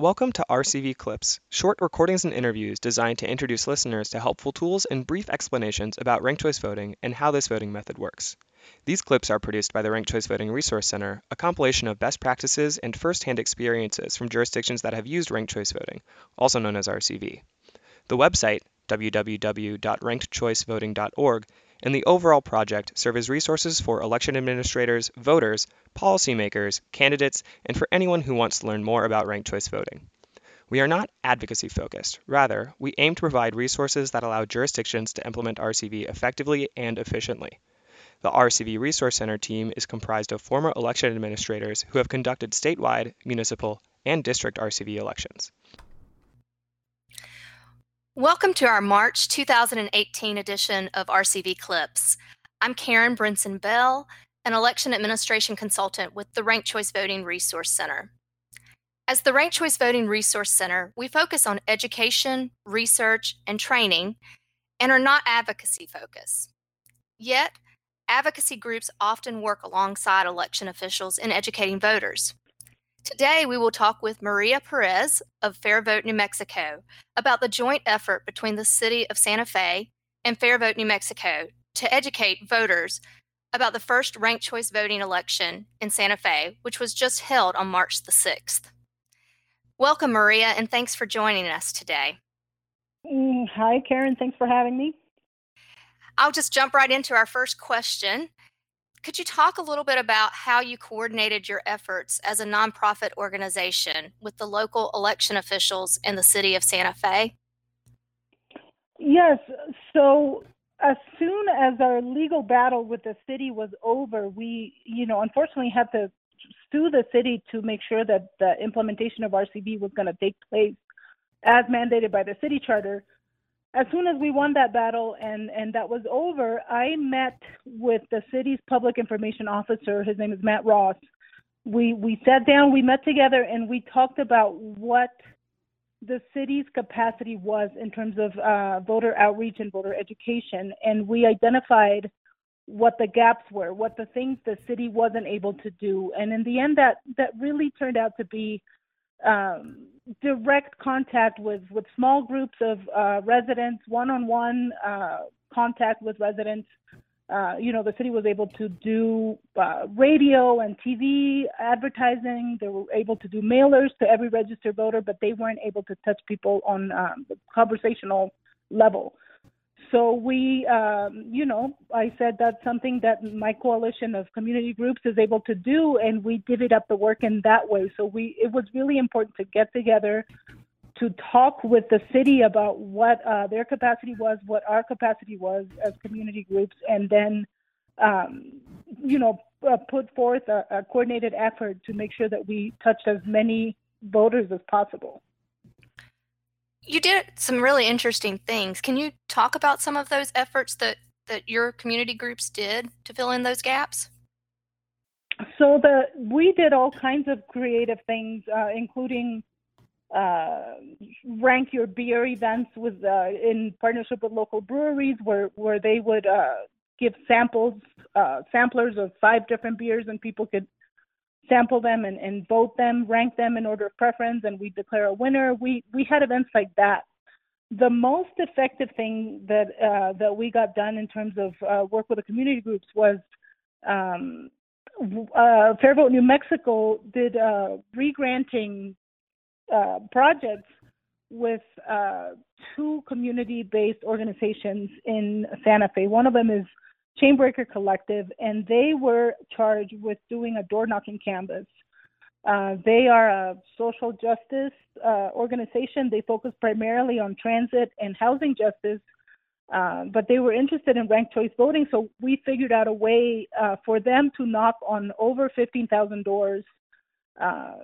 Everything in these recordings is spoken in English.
Welcome to RCV Clips, short recordings and interviews designed to introduce listeners to helpful tools and brief explanations about ranked choice voting and how this voting method works. These clips are produced by the Ranked Choice Voting Resource Center, a compilation of best practices and first-hand experiences from jurisdictions that have used ranked choice voting, also known as RCV. The website, www.rankedchoicevoting.org, and the overall project serve as resources for election administrators, voters, policymakers, candidates, and for anyone who wants to learn more about ranked choice voting. We are not advocacy focused. Rather, we aim to provide resources that allow jurisdictions to implement RCV effectively and efficiently. The RCV Resource Center team is comprised of former election administrators who have conducted statewide, municipal, and district RCV elections. Welcome to our March 2018 edition of RCV Clips. I'm Karen Brinson Bell, an election administration consultant with the Ranked Choice Voting Resource Center. As the Ranked Choice Voting Resource Center, we focus on education, research, and training and are not advocacy focused. Yet, advocacy groups often work alongside election officials in educating voters. Today, we will talk with Maria Perez of Fair Vote New Mexico about the joint effort between the City of Santa Fe and Fair Vote New Mexico to educate voters about the first ranked choice voting election in Santa Fe, which was just held on March the 6th. Welcome, Maria, and thanks for joining us today. Mm, hi, Karen. Thanks for having me. I'll just jump right into our first question. Could you talk a little bit about how you coordinated your efforts as a nonprofit organization with the local election officials in the city of Santa Fe? Yes. So as soon as our legal battle with the city was over, we, you know, unfortunately had to sue the city to make sure that the implementation of RCV was going to take place as mandated by the city charter as soon as we won that battle and and that was over, I met with the city's public information officer. His name is Matt Ross. We we sat down, we met together, and we talked about what the city's capacity was in terms of uh, voter outreach and voter education, and we identified what the gaps were, what the things the city wasn't able to do, and in the end, that that really turned out to be um, direct contact with, with small groups of uh, residents, one-on-one uh, contact with residents. Uh, you know, the city was able to do uh, radio and TV advertising. They were able to do mailers to every registered voter, but they weren't able to touch people on um, the conversational level so we, um, you know, I said that's something that my coalition of community groups is able to do, and we divvied up the work in that way. So we, it was really important to get together to talk with the city about what uh, their capacity was, what our capacity was as community groups, and then, um, you know, uh, put forth a, a coordinated effort to make sure that we touched as many voters as possible you did some really interesting things. Can you talk about some of those efforts that that your community groups did to fill in those gaps? So the we did all kinds of creative things, uh, including uh, rank your beer events with uh, in partnership with local breweries, where where they would uh, give samples, uh, samplers of five different beers, and people could sample them and, and vote them, rank them in order of preference, and we declare a winner. We we had events like that. The most effective thing that uh, that we got done in terms of uh, work with the community groups was um, uh, Fair Vote New Mexico did uh, re-granting uh, projects with uh, two community-based organizations in Santa Fe. One of them is Chainbreaker Collective, and they were charged with doing a door knocking canvas. Uh, they are a social justice uh, organization. They focus primarily on transit and housing justice, uh, but they were interested in ranked choice voting. So we figured out a way uh, for them to knock on over 15,000 doors, uh,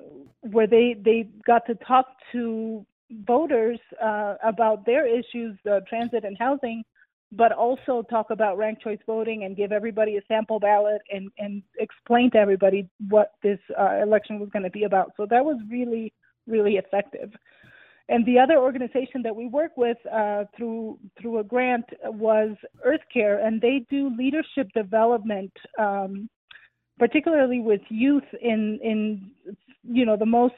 where they they got to talk to voters uh, about their issues, transit and housing, but also talk about ranked choice voting and give everybody a sample ballot and, and explain to everybody what this uh, election was going to be about. So that was really, really effective. And the other organization that we work with uh, through through a grant was Earth Care, and they do leadership development, um, particularly with youth in in you know the most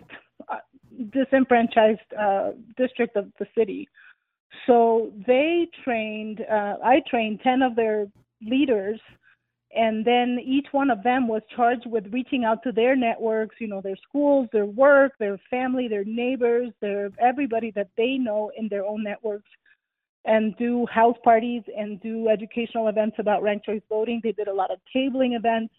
uh, disenfranchised uh, district of the city. So they trained, uh, I trained 10 of their leaders, and then each one of them was charged with reaching out to their networks, you know, their schools, their work, their family, their neighbors, their everybody that they know in their own networks and do house parties and do educational events about ranked choice voting. They did a lot of tabling events.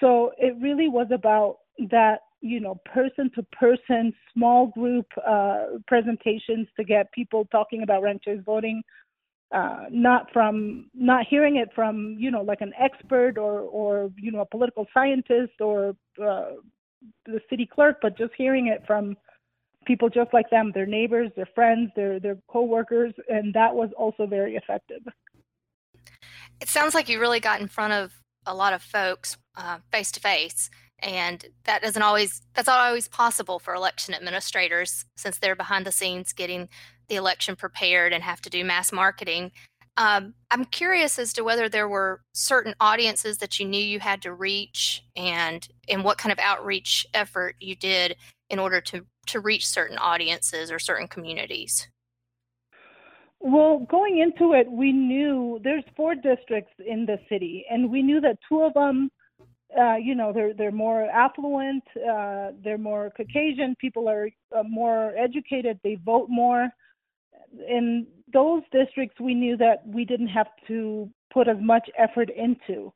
So it really was about that you know person to person small group uh, presentations to get people talking about choice voting uh, not from not hearing it from you know like an expert or or you know a political scientist or uh, the city clerk but just hearing it from people just like them their neighbors their friends their their coworkers and that was also very effective. It sounds like you really got in front of a lot of folks face to face and that doesn't always that's not always possible for election administrators since they're behind the scenes getting the election prepared and have to do mass marketing. Um, i'm curious as to whether there were certain audiences that you knew you had to reach and and what kind of outreach effort you did in order to to reach certain audiences or certain communities. Well, going into it, we knew there's four districts in the city, and we knew that two of them uh, you know, they're they're more affluent, uh, they're more Caucasian. People are uh, more educated. They vote more. In those districts, we knew that we didn't have to put as much effort into.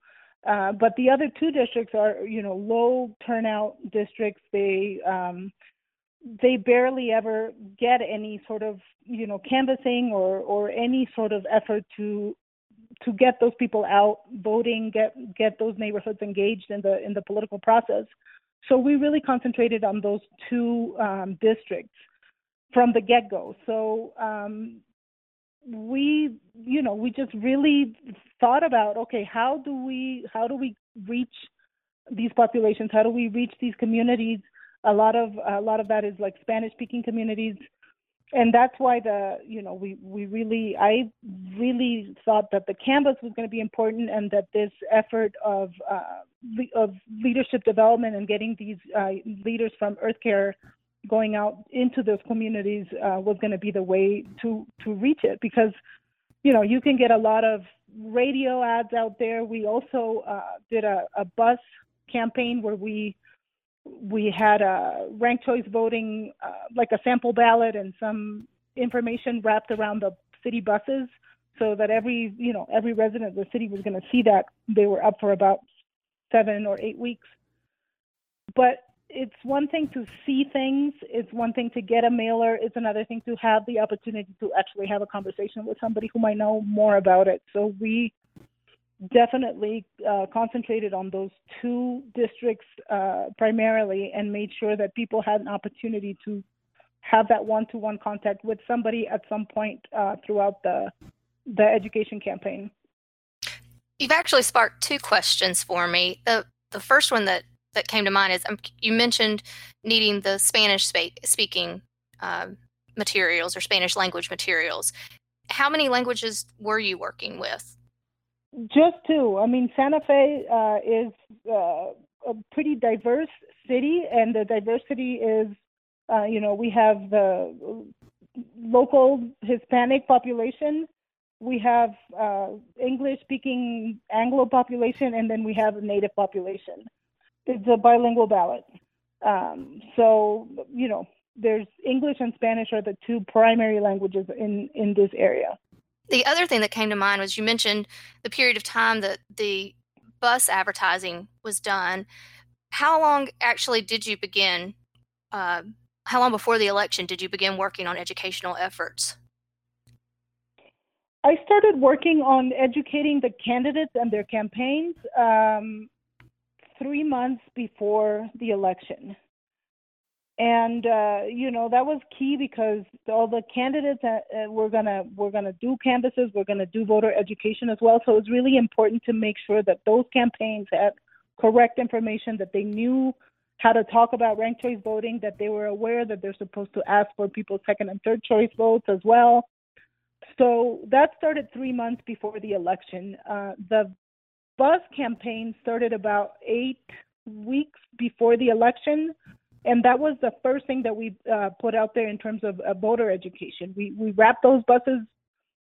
Uh, but the other two districts are, you know, low turnout districts. They um, they barely ever get any sort of, you know, canvassing or or any sort of effort to to get those people out voting, get get those neighborhoods engaged in the in the political process. So we really concentrated on those two um, districts from the get go. So um, we, you know, we just really thought about okay, how do we how do we reach these populations? How do we reach these communities? A lot of a lot of that is like Spanish speaking communities and that's why the you know we we really I really thought that the canvas was going to be important and that this effort of uh, le- of leadership development and getting these uh, leaders from EarthCare going out into those communities uh, was going to be the way to to reach it because you know you can get a lot of radio ads out there. We also uh, did a, a bus campaign where we we had a ranked choice voting, uh, like a sample ballot and some information wrapped around the city buses so that every, you know, every resident of the city was going to see that they were up for about seven or eight weeks. But it's one thing to see things, it's one thing to get a mailer, it's another thing to have the opportunity to actually have a conversation with somebody who might know more about it. So we definitely uh, concentrated on those two districts uh, primarily and made sure that people had an opportunity to have that one-to-one contact with somebody at some point uh, throughout the the education campaign. You've actually sparked two questions for me. The the first one that that came to mind is um, you mentioned needing the Spanish spe- speaking um, materials or Spanish language materials. How many languages were you working with? Just two. I mean, Santa Fe uh, is uh, a pretty diverse city, and the diversity is, uh, you know, we have the local Hispanic population, we have uh, English-speaking Anglo population, and then we have a Native population. It's a bilingual ballot. Um, so, you know, there's English and Spanish are the two primary languages in in this area the other thing that came to mind was you mentioned the period of time that the bus advertising was done. How long actually did you begin? Uh, how long before the election did you begin working on educational efforts? I started working on educating the candidates and their campaigns um, three months before the election and uh, you know that was key because all the candidates uh, were gonna we're gonna do canvases, we're gonna do voter education as well. So it's really important to make sure that those campaigns had correct information, that they knew how to talk about ranked choice voting, that they were aware that they're supposed to ask for people's second and third choice votes as well. So that started three months before the election. Uh, the bus campaign started about eight weeks before the election and that was the first thing that we uh, put out there in terms of uh, voter education. We we wrapped those buses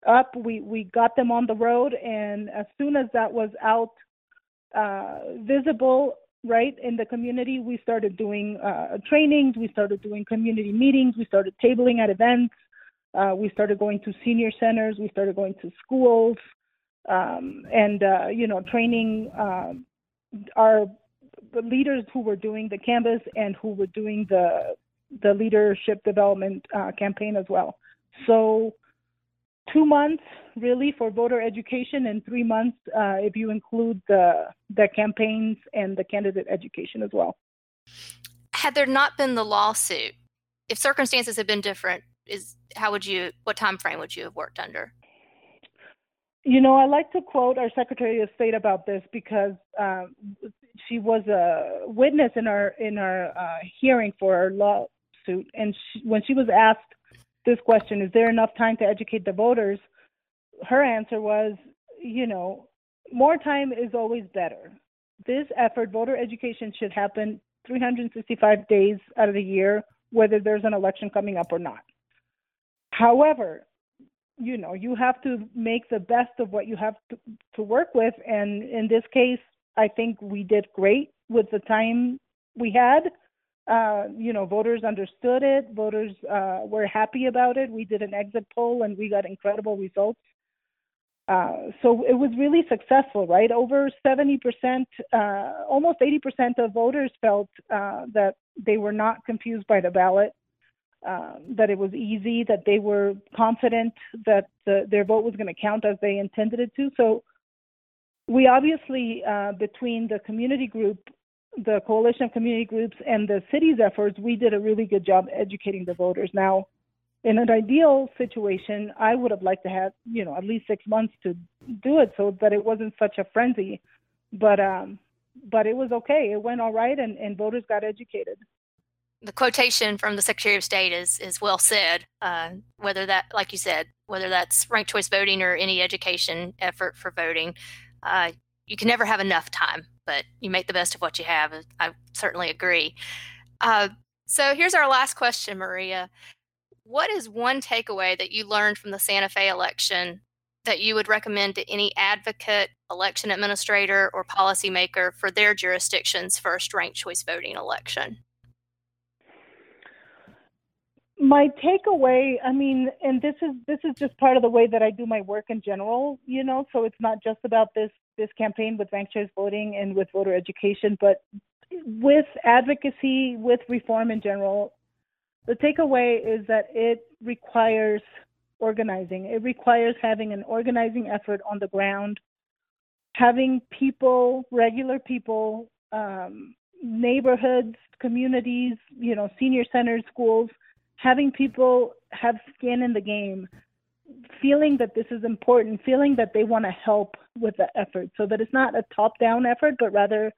up, we we got them on the road, and as soon as that was out uh, visible, right in the community, we started doing uh, trainings, we started doing community meetings, we started tabling at events, uh, we started going to senior centers, we started going to schools, um, and uh, you know training um, our the leaders who were doing the canvas and who were doing the the leadership development uh, campaign as well. So two months really for voter education and three months uh, if you include the the campaigns and the candidate education as well. Had there not been the lawsuit, if circumstances had been different, is how would you what time frame would you have worked under? You know, I like to quote our Secretary of State about this because um, she was a witness in our in our uh, hearing for our lawsuit, and she, when she was asked this question, "Is there enough time to educate the voters?" her answer was, you know, more time is always better. This effort, voter education, should happen 365 days out of the year, whether there's an election coming up or not. However, you know, you have to make the best of what you have to, to work with. And in this case, I think we did great with the time we had. Uh, you know, voters understood it. Voters uh, were happy about it. We did an exit poll and we got incredible results. Uh, so it was really successful, right? Over 70%, uh, almost 80% of voters felt uh, that they were not confused by the ballot um, that it was easy, that they were confident that the, their vote was going to count as they intended it to. So we obviously, uh, between the community group, the coalition of community groups, and the city's efforts, we did a really good job educating the voters. Now, in an ideal situation, I would have liked to have, you know, at least six months to do it so that it wasn't such a frenzy. But um, but it was okay. It went all right, and, and voters got educated the quotation from the Secretary of State is is well said. Uh, whether that, like you said, whether that's ranked choice voting or any education effort for voting, uh, you can never have enough time, but you make the best of what you have. I certainly agree. Uh, so here's our last question, Maria. What is one takeaway that you learned from the Santa Fe election that you would recommend to any advocate, election administrator, or policymaker for their jurisdiction's first ranked choice voting election? My takeaway i mean and this is this is just part of the way that i do my work in general you know so it's not just about this this campaign with ranked choice voting and with voter education but with advocacy with reform in general the takeaway is that it requires organizing. It requires having an organizing effort on the ground having people regular people um, neighborhoods communities you know senior centers schools having people have skin in the game, feeling that this is important, feeling that they want to help with the effort, so that it's not a top-down effort, but rather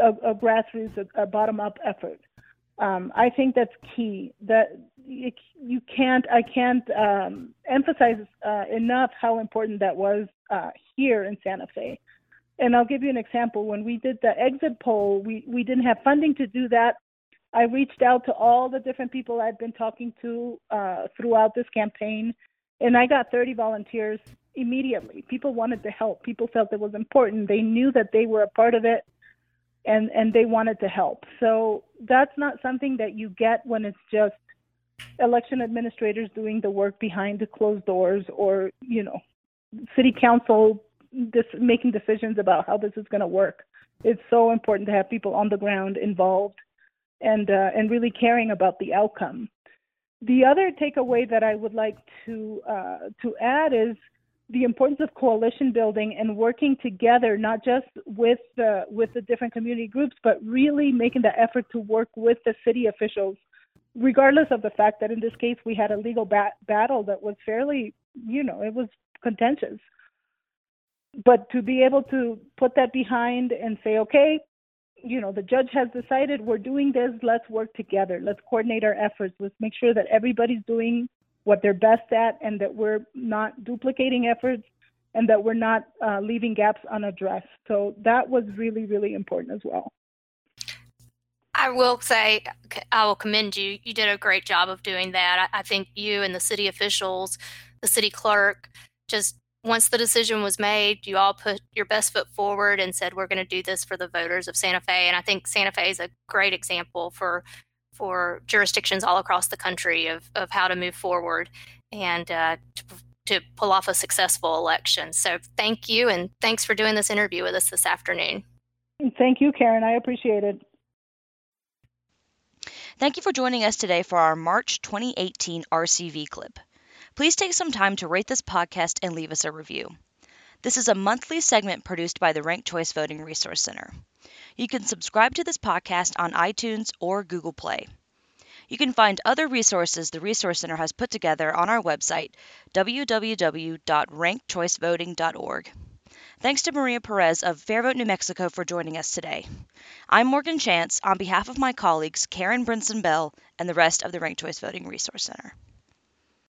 a, a grassroots, a, a bottom-up effort. Um, I think that's key. That you, you can't, I can't um, emphasize uh, enough how important that was uh, here in Santa Fe. And I'll give you an example. When we did the exit poll, we, we didn't have funding to do that I reached out to all the different people I'd been talking to uh, throughout this campaign, and I got 30 volunteers immediately. People wanted to help. People felt it was important. They knew that they were a part of it, and and they wanted to help. So that's not something that you get when it's just election administrators doing the work behind the closed doors, or you know, city council just making decisions about how this is going to work. It's so important to have people on the ground involved and uh, and really caring about the outcome. The other takeaway that I would like to uh, to add is the importance of coalition building and working together, not just with the with the different community groups, but really making the effort to work with the city officials, regardless of the fact that in this case we had a legal bat- battle that was fairly, you know, it was contentious. But to be able to put that behind and say, okay, you know, the judge has decided we're doing this, let's work together. Let's coordinate our efforts. Let's make sure that everybody's doing what they're best at and that we're not duplicating efforts and that we're not uh, leaving gaps unaddressed. So that was really, really important as well. I will say, I will commend you. You did a great job of doing that. I, I think you and the city officials, the city clerk, just once the decision was made, you all put your best foot forward and said, "We're going to do this for the voters of Santa Fe." And I think Santa Fe is a great example for for jurisdictions all across the country of of how to move forward and uh, to, to pull off a successful election. So, thank you, and thanks for doing this interview with us this afternoon. Thank you, Karen. I appreciate it. Thank you for joining us today for our March 2018 RCV clip. Please take some time to rate this podcast and leave us a review. This is a monthly segment produced by the Ranked Choice Voting Resource Center. You can subscribe to this podcast on iTunes or Google Play. You can find other resources the Resource Center has put together on our website, www.rankedchoicevoting.org. Thanks to Maria Perez of Fairvote, New Mexico for joining us today. I'm Morgan Chance on behalf of my colleagues Karen Brinson Bell and the rest of the Ranked Choice Voting Resource Center.